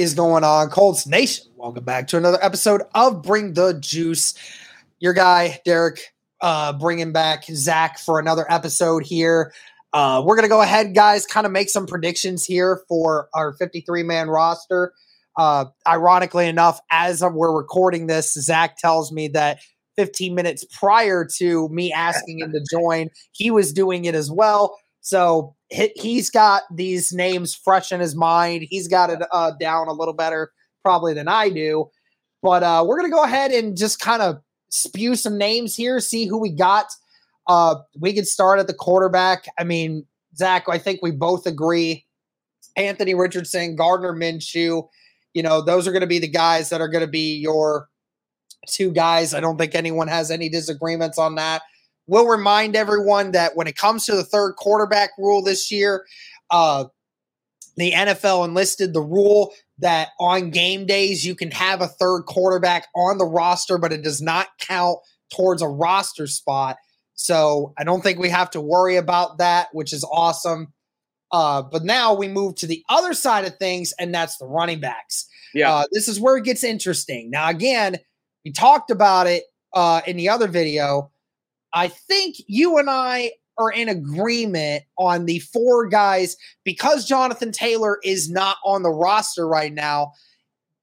Is going on, Colts Nation? Welcome back to another episode of Bring the Juice. Your guy, Derek, uh, bringing back Zach for another episode here. Uh, we're going to go ahead, guys, kind of make some predictions here for our 53 man roster. Uh, ironically enough, as we're recording this, Zach tells me that 15 minutes prior to me asking him to join, he was doing it as well. So he's got these names fresh in his mind. He's got it uh, down a little better probably than I do. But uh, we're going to go ahead and just kind of spew some names here, see who we got. Uh, we could start at the quarterback. I mean, Zach, I think we both agree. Anthony Richardson, Gardner Minshew, you know, those are going to be the guys that are going to be your two guys. I don't think anyone has any disagreements on that. We'll remind everyone that when it comes to the third quarterback rule this year, uh, the NFL enlisted the rule that on game days you can have a third quarterback on the roster, but it does not count towards a roster spot. So I don't think we have to worry about that, which is awesome. Uh, but now we move to the other side of things, and that's the running backs. Yeah, uh, this is where it gets interesting. Now, again, we talked about it uh, in the other video. I think you and I are in agreement on the four guys because Jonathan Taylor is not on the roster right now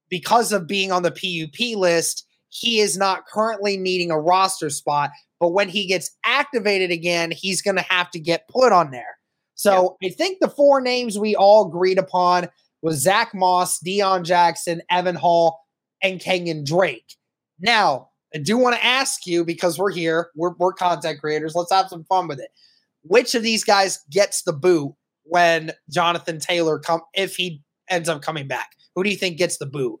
because of being on the PUP list. He is not currently needing a roster spot, but when he gets activated again, he's going to have to get put on there. So yeah. I think the four names we all agreed upon was Zach Moss, Deon Jackson, Evan Hull, and Kenyan Drake. Now, I do want to ask you because we're here, we're, we're content creators. Let's have some fun with it. Which of these guys gets the boot when Jonathan Taylor come if he ends up coming back? Who do you think gets the boot?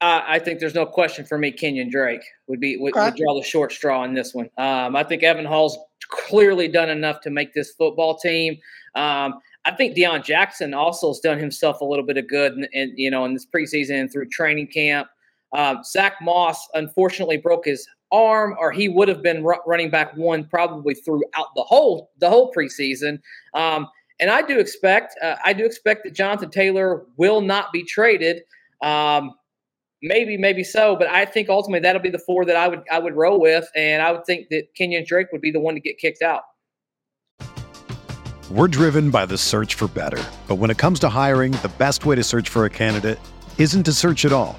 Uh, I think there's no question for me. Kenyan Drake would be would, okay. would draw the short straw in this one. Um, I think Evan Hull's clearly done enough to make this football team. Um, I think Deon Jackson also has done himself a little bit of good, in, in you know, in this preseason and through training camp. Um, Zach Moss unfortunately broke his arm, or he would have been r- running back one probably throughout the whole the whole preseason. Um, and I do expect uh, I do expect that Jonathan Taylor will not be traded. Um, maybe, maybe so, but I think ultimately that'll be the four that I would I would roll with, and I would think that Kenyan Drake would be the one to get kicked out. We're driven by the search for better, but when it comes to hiring, the best way to search for a candidate isn't to search at all.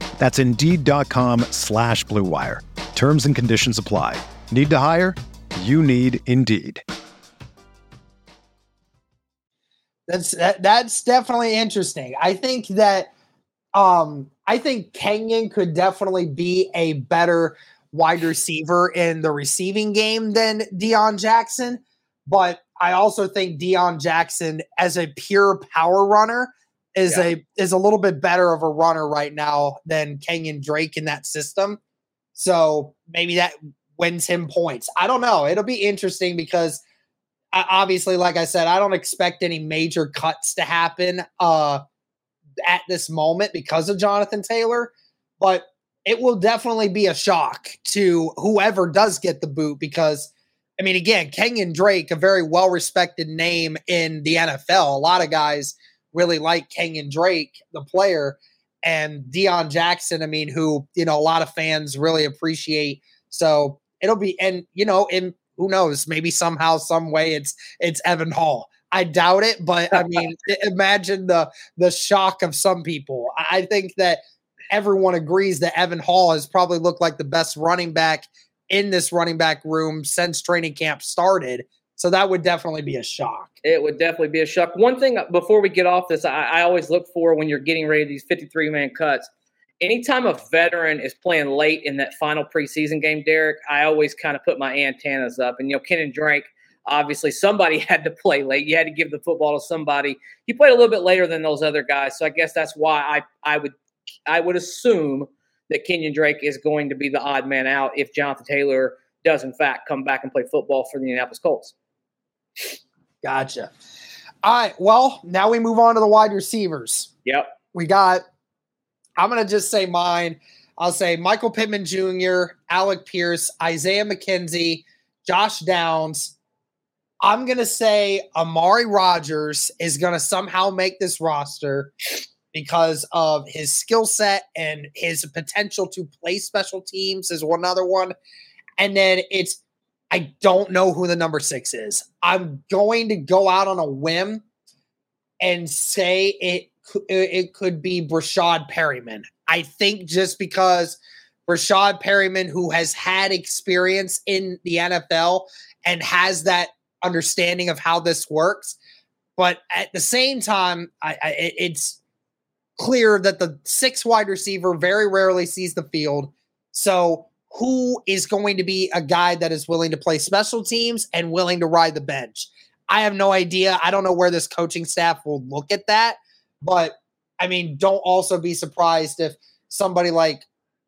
That's indeed.com slash Blue Wire. Terms and conditions apply. Need to hire? You need Indeed. That's that, that's definitely interesting. I think that um I think Kenyan could definitely be a better wide receiver in the receiving game than Deon Jackson, but I also think Deon Jackson as a pure power runner is yeah. a is a little bit better of a runner right now than Kenyan Drake in that system. So maybe that wins him points. I don't know. It'll be interesting because obviously, like I said, I don't expect any major cuts to happen uh, at this moment because of Jonathan Taylor, but it will definitely be a shock to whoever does get the boot because. I mean, again, Kenyan Drake, a very well respected name in the NFL. A lot of guys really like Kenyan Drake, the player, and Deon Jackson. I mean, who you know a lot of fans really appreciate. So it'll be, and you know, in who knows, maybe somehow, some way, it's it's Evan Hull. I doubt it, but I mean, imagine the the shock of some people. I think that everyone agrees that Evan Hull has probably looked like the best running back in this running back room since training camp started. So that would definitely be a shock. It would definitely be a shock. One thing uh, before we get off this, I, I always look for when you're getting ready these 53 man cuts. Anytime a veteran is playing late in that final preseason game, Derek, I always kind of put my antennas up. And you know, Kenyan Drake, obviously somebody had to play late. You had to give the football to somebody. He played a little bit later than those other guys, so I guess that's why I I would I would assume that Kenyan Drake is going to be the odd man out if Jonathan Taylor does in fact come back and play football for the Indianapolis Colts. Gotcha. All right. Well, now we move on to the wide receivers. Yep. We got, I'm going to just say mine. I'll say Michael Pittman Jr., Alec Pierce, Isaiah McKenzie, Josh Downs. I'm going to say Amari Rogers is going to somehow make this roster because of his skill set and his potential to play special teams is one other one. And then it's I don't know who the number six is. I'm going to go out on a whim and say it it could be Breshad Perryman. I think just because Breshad Perryman, who has had experience in the NFL and has that understanding of how this works, but at the same time, I, I, it's clear that the six wide receiver very rarely sees the field. So who is going to be a guy that is willing to play special teams and willing to ride the bench. I have no idea. I don't know where this coaching staff will look at that. But I mean, don't also be surprised if somebody like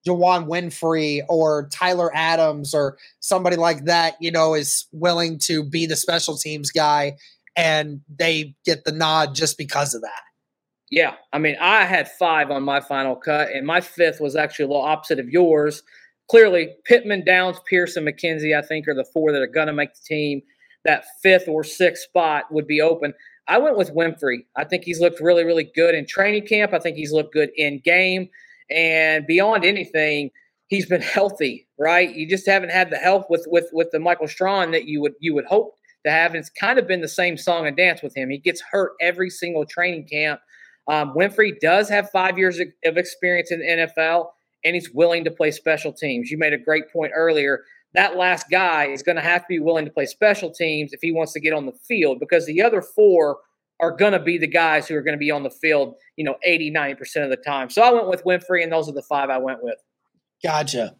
Juwann Winfree or Tyler Adams or somebody like that, you know, is willing to be the special teams guy and they get the nod just because of that. Yeah. I mean, I had five on my final cut, and my fifth was actually a little opposite of yours clearly Pittman, Downs, Pearson, McKenzie, I think are the four that are going to make the team. That fifth or sixth spot would be open. I went with Winfree. I think he's looked really, really good in training camp. I think he's looked good in game. And beyond anything, he's been healthy, right? You just haven't had the health with with with the Michael Strachan that you would you would hope to have. And it's kind of been the same song and dance with him. He gets hurt every single training camp. Um, Winfree does have five years of experience in the NFL and he's willing to play special teams. You made a great point earlier. That last guy is going to have to be willing to play special teams if he wants to get on the field because the other four are going to be the guys who are going to be on the field, you know, 80, 90% of the time. So I went with Winfree, and those are the five I went with. Gotcha.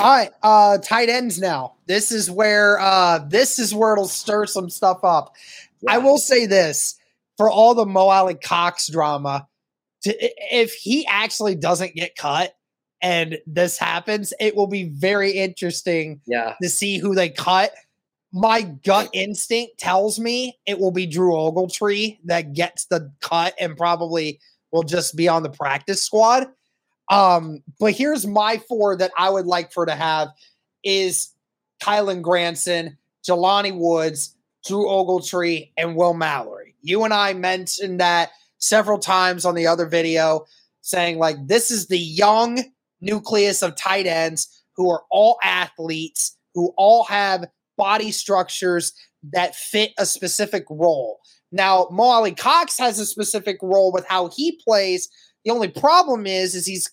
All right, uh, tight ends now. This is where uh, this is where it'll stir some stuff up. I will say this for all the Mo Alie-Cox drama, to, if he actually doesn't get cut, and this happens, it will be very interesting yeah. to see who they cut. My gut instinct tells me it will be Drew Ogletree that gets the cut and probably will just be on the practice squad. Um, but here's my four that I would like for to have is Kylen Granson, Jelani Woods, Drew Ogletree, and Will Mallory. You and I mentioned that several times on the other video, saying like this is the young nucleus of tight ends who are all athletes, who all have body structures that fit a specific role. Now, Mo Alie-Cox has a specific role with how he plays The only problem is, is he's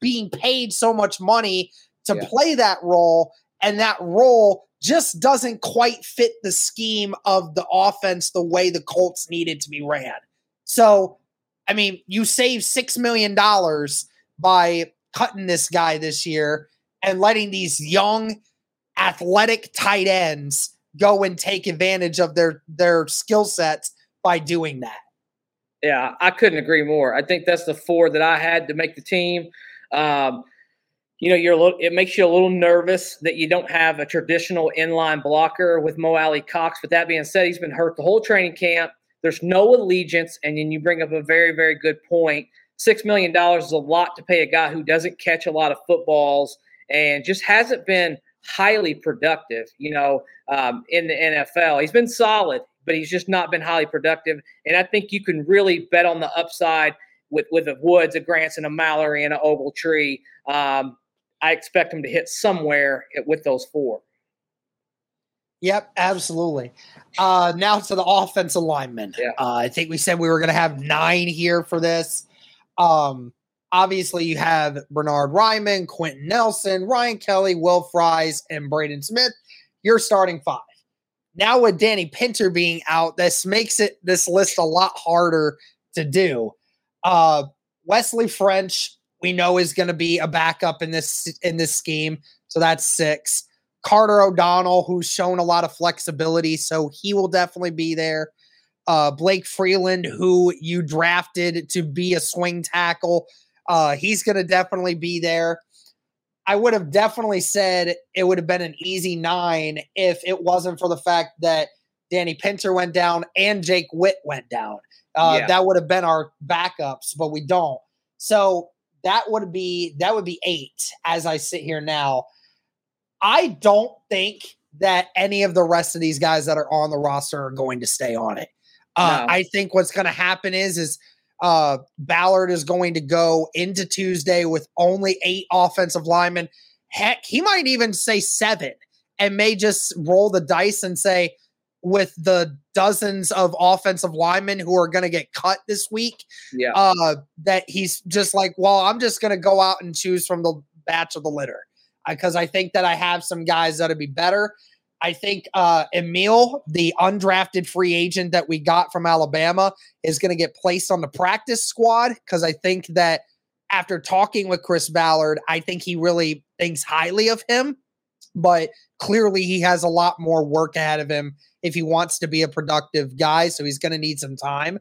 being paid so much money to yeah. play that role, and that role just doesn't quite fit the scheme of the offense the way the Colts needed to be ran. So, I mean, you save $6 million by cutting this guy this year and letting these young, athletic tight ends go and take advantage of their their skill sets by doing that. Yeah, I couldn't agree more. I think that's the four that I had to make the team. Um, you know, you're a little, it makes you a little nervous that you don't have a traditional inline blocker with Mo Alie-Cox. But that being said, he's been hurt the whole training camp. There's no allegiance, and then you bring up a very, very good point. Six million dollars is a lot to pay a guy who doesn't catch a lot of footballs and just hasn't been highly productive. You know, um, in the NFL, he's been solid, but he's just not been highly productive. And I think you can really bet on the upside with with a Woods, a Granson, a Mallory, and an Ogletree. Um, I expect him to hit somewhere with those four. Yep, absolutely. Uh, now to the offensive linemen. Yeah. Uh, I think we said we were going to have nine here for this. Um, obviously, you have Bernard Raimann, Quenton Nelson, Ryan Kelly, Will Fries, and Braden Smith. You're starting five. Now with Danny Pinter being out, this makes it this list a lot harder to do. Uh, Wesley French, we know is going to be a backup in this in this scheme, so that's six. Carter O'Donnell, who's shown a lot of flexibility, so he will definitely be there. Uh, Blake Freeland, who you drafted to be a swing tackle, uh, he's going to definitely be there. I would have definitely said it would have been an easy nine if it wasn't for the fact that Danny Pinter went down and Jake Witt went down. Uh, yeah. That would have been our backups, but we don't. So that would be that would be eight as I sit here now. I don't think that any of the rest of these guys that are on the roster are going to stay on it. Uh, no. I think what's going to happen is is uh, Ballard is going to go into Tuesday with only eight offensive linemen. Heck, he might even say seven and may just roll the dice and say, with the dozens of offensive linemen who are going to get cut this week, yeah, uh, that he's just like, well, I'm just going to go out and choose from the batch of the litter because I think that I have some guys that'll be better. I think uh, Emil, the undrafted free agent that we got from Alabama, is going to get placed on the practice squad because I think that after talking with Chris Ballard, I think he really thinks highly of him. But clearly, he has a lot more work ahead of him if he wants to be a productive guy. So he's going to need some time.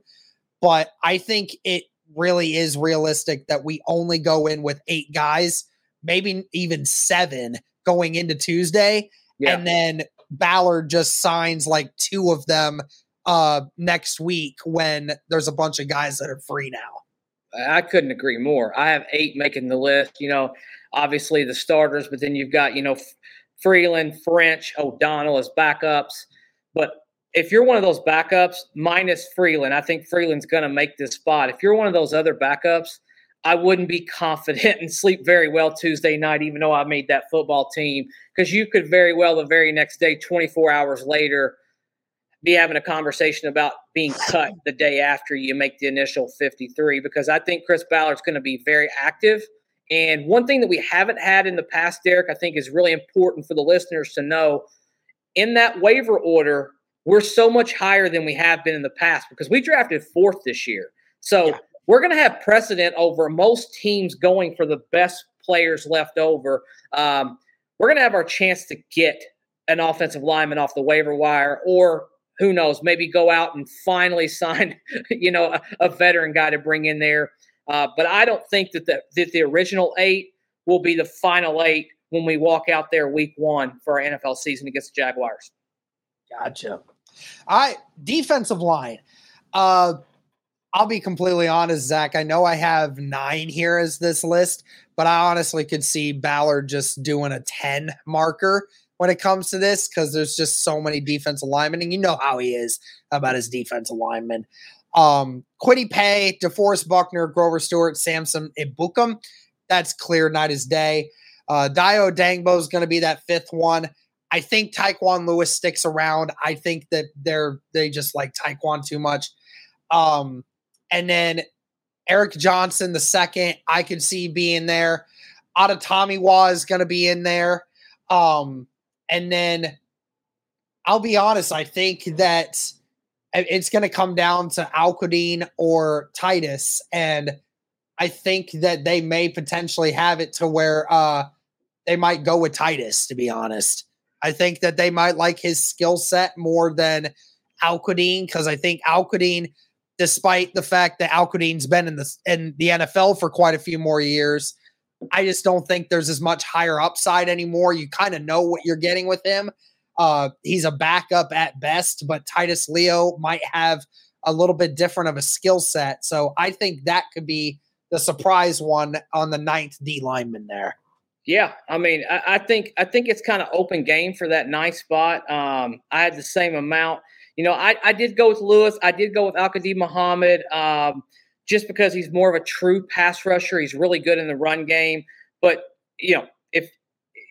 But I think it really is realistic that we only go in with eight guys, maybe even seven going into Tuesday. Yeah. And then Ballard just signs like two of them uh next week when there's a bunch of guys that are free now. I couldn't agree more. I have eight making the list. You know, obviously the starters, but then you've got you know Freeland, French, O'Donnell as backups. But if you're one of those backups, minus Freeland, I think Freeland's going to make this spot. If you're one of those other backups, I wouldn't be confident and sleep very well Tuesday night, even though I made that football team, because you could very well the very next day, 24 hours later, be having a conversation about being cut the day after you make the initial 53. Because I think Chris Ballard's going to be very active. And one thing that we haven't had in the past, Derek, I think is really important for the listeners to know in that waiver order, we're so much higher than we have been in the past because we drafted fourth this year. So, yeah we're going to have precedent over most teams going for the best players left over. Um, we're going to have our chance to get an offensive lineman off the waiver wire, or who knows, maybe go out and finally sign, you know, a, a veteran guy to bring in there. Uh, but I don't think that the, that the original eight will be the final eight when we walk out there week one for our NFL season against the Jaguars. Gotcha. All right, defensive line. Uh, I'll be completely honest, Zach. I know I have nine here as this list, but I honestly could see Ballard just doing a 10 marker when it comes to this because there's just so many defensive linemen, and you know how he is about his defensive linemen. Um, Kwity Paye, DeForest Buckner, Grover Stewart, Samson Ebukam. That's clear, not his day. Uh, Dayo Odeyingbo is going to be that fifth one. I think Tyquan Lewis sticks around. I think that they're they just like Tyquan too much. Um, and then Eric Johnson, the second, I could see being there. Adetomiwa is going to be in there. Um, and then I'll be honest, I think that it's going to come down to Al-Quadin or Titus. And I think that they may potentially have it to where uh, they might go with Titus, to be honest. I think that they might like his skill set more than Al-Quadin because I think Al-Quadin, despite the fact that Al-Quadin's been in the in the NFL for quite a few more years, I just don't think there's as much higher upside anymore. You kind of know what you're getting with him. Uh, he's a backup at best, but Titus Leo might have a little bit different of a skill set. So I think that could be the surprise one on the ninth D lineman there. Yeah, I mean, I, I think I think it's kind of open game for that ninth spot. Um, I had the same amount. You know, I, I did go with Lewis. I did go with Al-Quadin Muhammad um, just because he's more of a true pass rusher. He's really good in the run game. But you know, if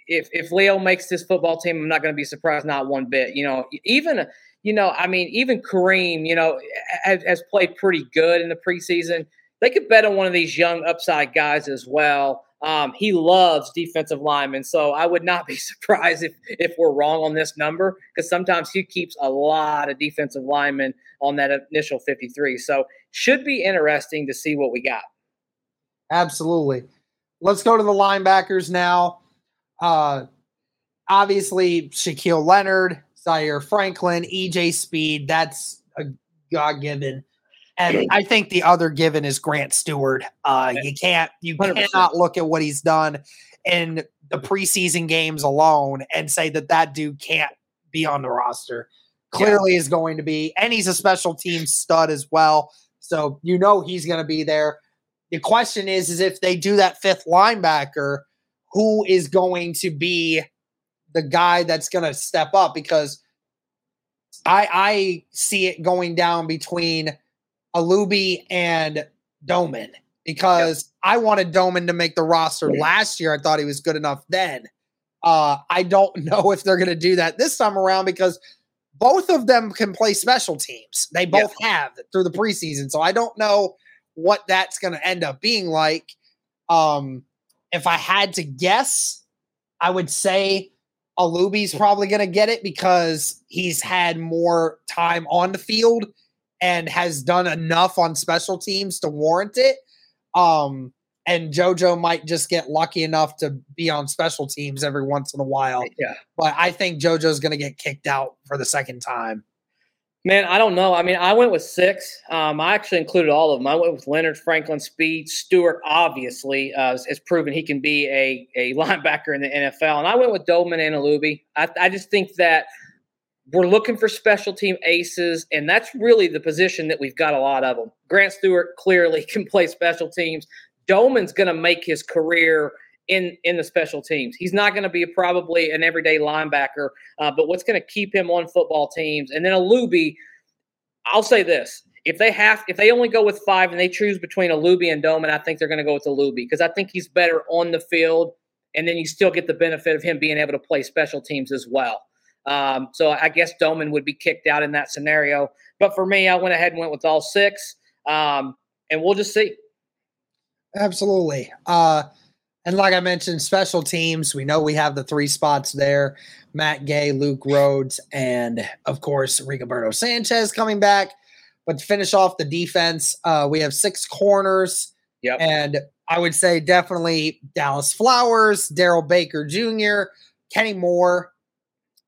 if if Leo makes this football team, I'm not going to be surprised not one bit. You know, even you know, I mean, even Kareem, you know, has, has played pretty good in the preseason. They could bet on one of these young upside guys as well. Um, he loves defensive linemen, so I would not be surprised if if we're wrong on this number because sometimes he keeps a lot of defensive linemen on that initial 53. So should be interesting to see what we got. Absolutely. Let's go to the linebackers now. Uh, obviously, Shaquille Leonard, Zaire Franklin, EJ Speed. That's a God given. And I think the other given is Grant Stuard. Uh, you can't, you 100%. cannot look at what he's done in the preseason games alone and say that that dude can't be on the roster. Clearly, yeah. is going to be, and he's a special team stud as well. So you know he's going to be there. The question is, is if they do that fifth linebacker, who is going to be the guy that's going to step up? Because I I see it going down between Olubi and Domann because yep. I wanted Domann to make the roster last year. I thought he was good enough then. Uh, I don't know if they're going to do that this time around because both of them can play special teams. They both yep. have through the preseason. So I don't know what that's going to end up being like. Um, if I had to guess, I would say Olubi's probably going to get it because he's had more time on the field and has done enough on special teams to warrant it. Um, and JoJo might just get lucky enough to be on special teams every once in a while. Yeah. But I think JoJo's going to get kicked out for the second time. Man, I don't know. I mean, I went with six. Um, I actually included all of them. I went with Leonard, Franklin, Speed, Stuard. Obviously, uh, has proven he can be a a linebacker in the NFL, and I went with Domann and Olubi. I, I just think that we're looking for special team aces, and that's really the position that we've got a lot of them. Grant Stuard clearly can play special teams. Domann's going to make his career in in the special teams. He's not going to be probably an everyday linebacker, uh, but what's going to keep him on football teams? And then a Olubi, I'll say this: if they have, if they only go with five and they choose between a Olubi and Doman, I think they're going to go with a Olubi because I think he's better on the field, and then you still get the benefit of him being able to play special teams as well. Um, so I guess Domann would be kicked out in that scenario. But for me, I went ahead and went with all six, um, and we'll just see. Absolutely. Uh, and like I mentioned, special teams, we know we have the three spots there Matt Gay, Luke Rhodes, and of course, Rigoberto Sanchez coming back. But to finish off the defense, uh, we have six corners. Yep. And I would say definitely Dallas Flowers, Darrell Baker Jr., Kenny Moore,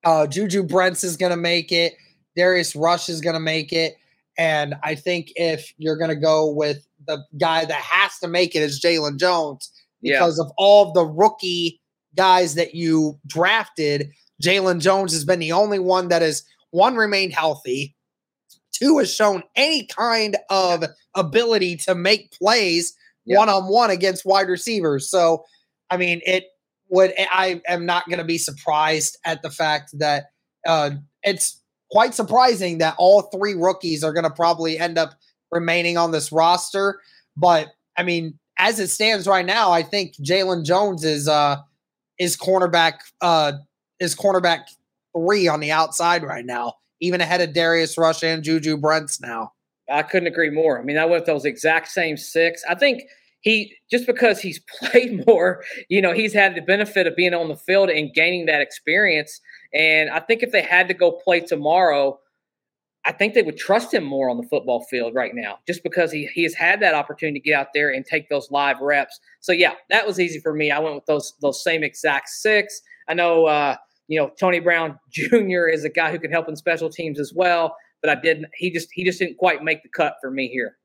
uh, Juju Brents is going to make it. Darius Rush is going to make it. And I think if you're going to go with the guy that has to make it is Jaylon Jones because yeah. of all of the rookie guys that you drafted. Jaylon Jones has been the only one that has one remained healthy, two has shown any kind of ability to make plays one on one against wide receivers. So, I mean, it would I am not going to be surprised at the fact that uh, it's quite surprising that all three rookies are going to probably end up remaining on this roster. But I mean, as it stands right now, I think Jaylon Jones is uh is cornerback uh is cornerback three on the outside right now, even ahead of Darius Rush and Juju Brents now. I couldn't agree more. I mean, I went those exact same six. I think he just because he's played more, you know, he's had the benefit of being on the field and gaining that experience. And I think if they had to go play tomorrow, I think they would trust him more on the football field right now, just because he, he has had that opportunity to get out there and take those live reps. So yeah, that was easy for me. I went with those those same exact six. I know uh, you know Tony Brown Jr. is a guy who can help in special teams as well, but I didn't. He just he just didn't quite make the cut for me here.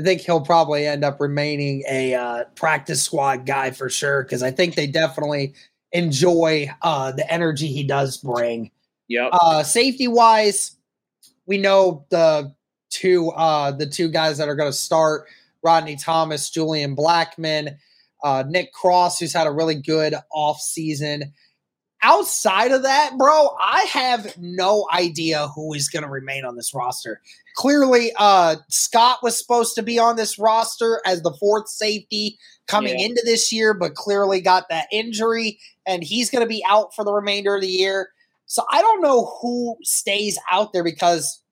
I think he'll probably end up remaining a uh, practice squad guy for sure because I think they definitely enjoy uh, the energy he does bring. Yeah. Uh, safety wise, we know the two uh, the two guys that are going to start: Rodney Thomas, Julian Blackmon, uh, Nick Cross, who's had a really good off season outside of that, bro, I have no idea who is going to remain on this roster. Clearly, uh, Scott was supposed to be on this roster as the fourth safety coming yeah. into this year, but clearly got that injury, and he's going to be out for the remainder of the year. So I don't know who stays out there because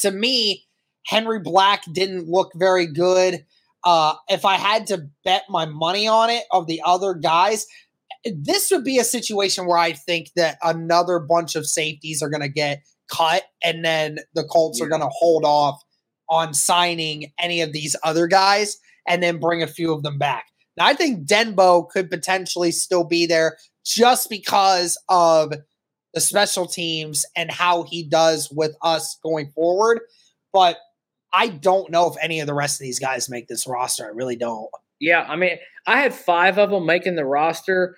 to me, Henry Black didn't look very good. Uh, if I had to bet my money on it of the other guys, this would be a situation where I think that another bunch of safeties are going to get cut, and then the Colts yeah. are going to hold off on signing any of these other guys and then bring a few of them back. Now, I think Denbow could potentially still be there just because of the special teams and how he does with us going forward. But I don't know if any of the rest of these guys make this roster. I really don't. Yeah, I mean, I had five of them making the roster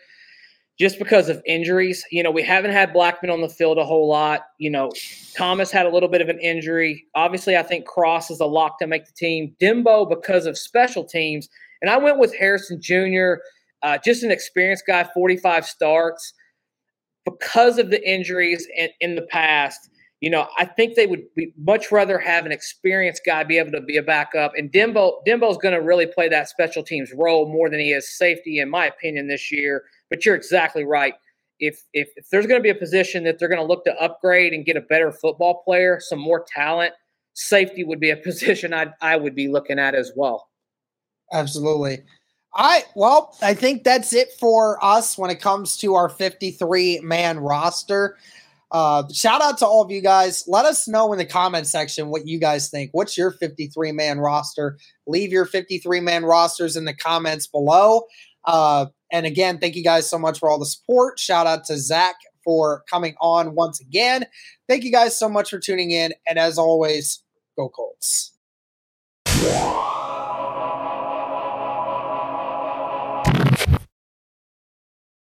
just because of injuries. You know, we haven't had Blackmon on the field a whole lot. You know, Thomas had a little bit of an injury. Obviously, I think Cross is a lock to make the team. Denbow because of special teams. And I went with Harrison Jr., uh, just an experienced guy, 45 starts. Because of the injuries in, in the past, you know, I think they would be much rather have an experienced guy be able to be a backup. And Denbow Denbow's going to really play that special teams role more than he is safety, in my opinion, this year. But you're exactly right. If if, if there's going to be a position that they're going to look to upgrade and get a better football player, some more talent, safety would be a position I I would be looking at as well. Absolutely. Right. Well, I think that's it for us when it comes to our 53 man roster. Uh, shout out to all of you guys. Let us know in the comment section what you guys think. What's your 53 man roster? Leave your 53 man rosters in the comments below. Uh, and again, thank you guys so much for all the support. Shout out to Zach for coming on once again. Thank you guys so much for tuning in. And as always, go Colts.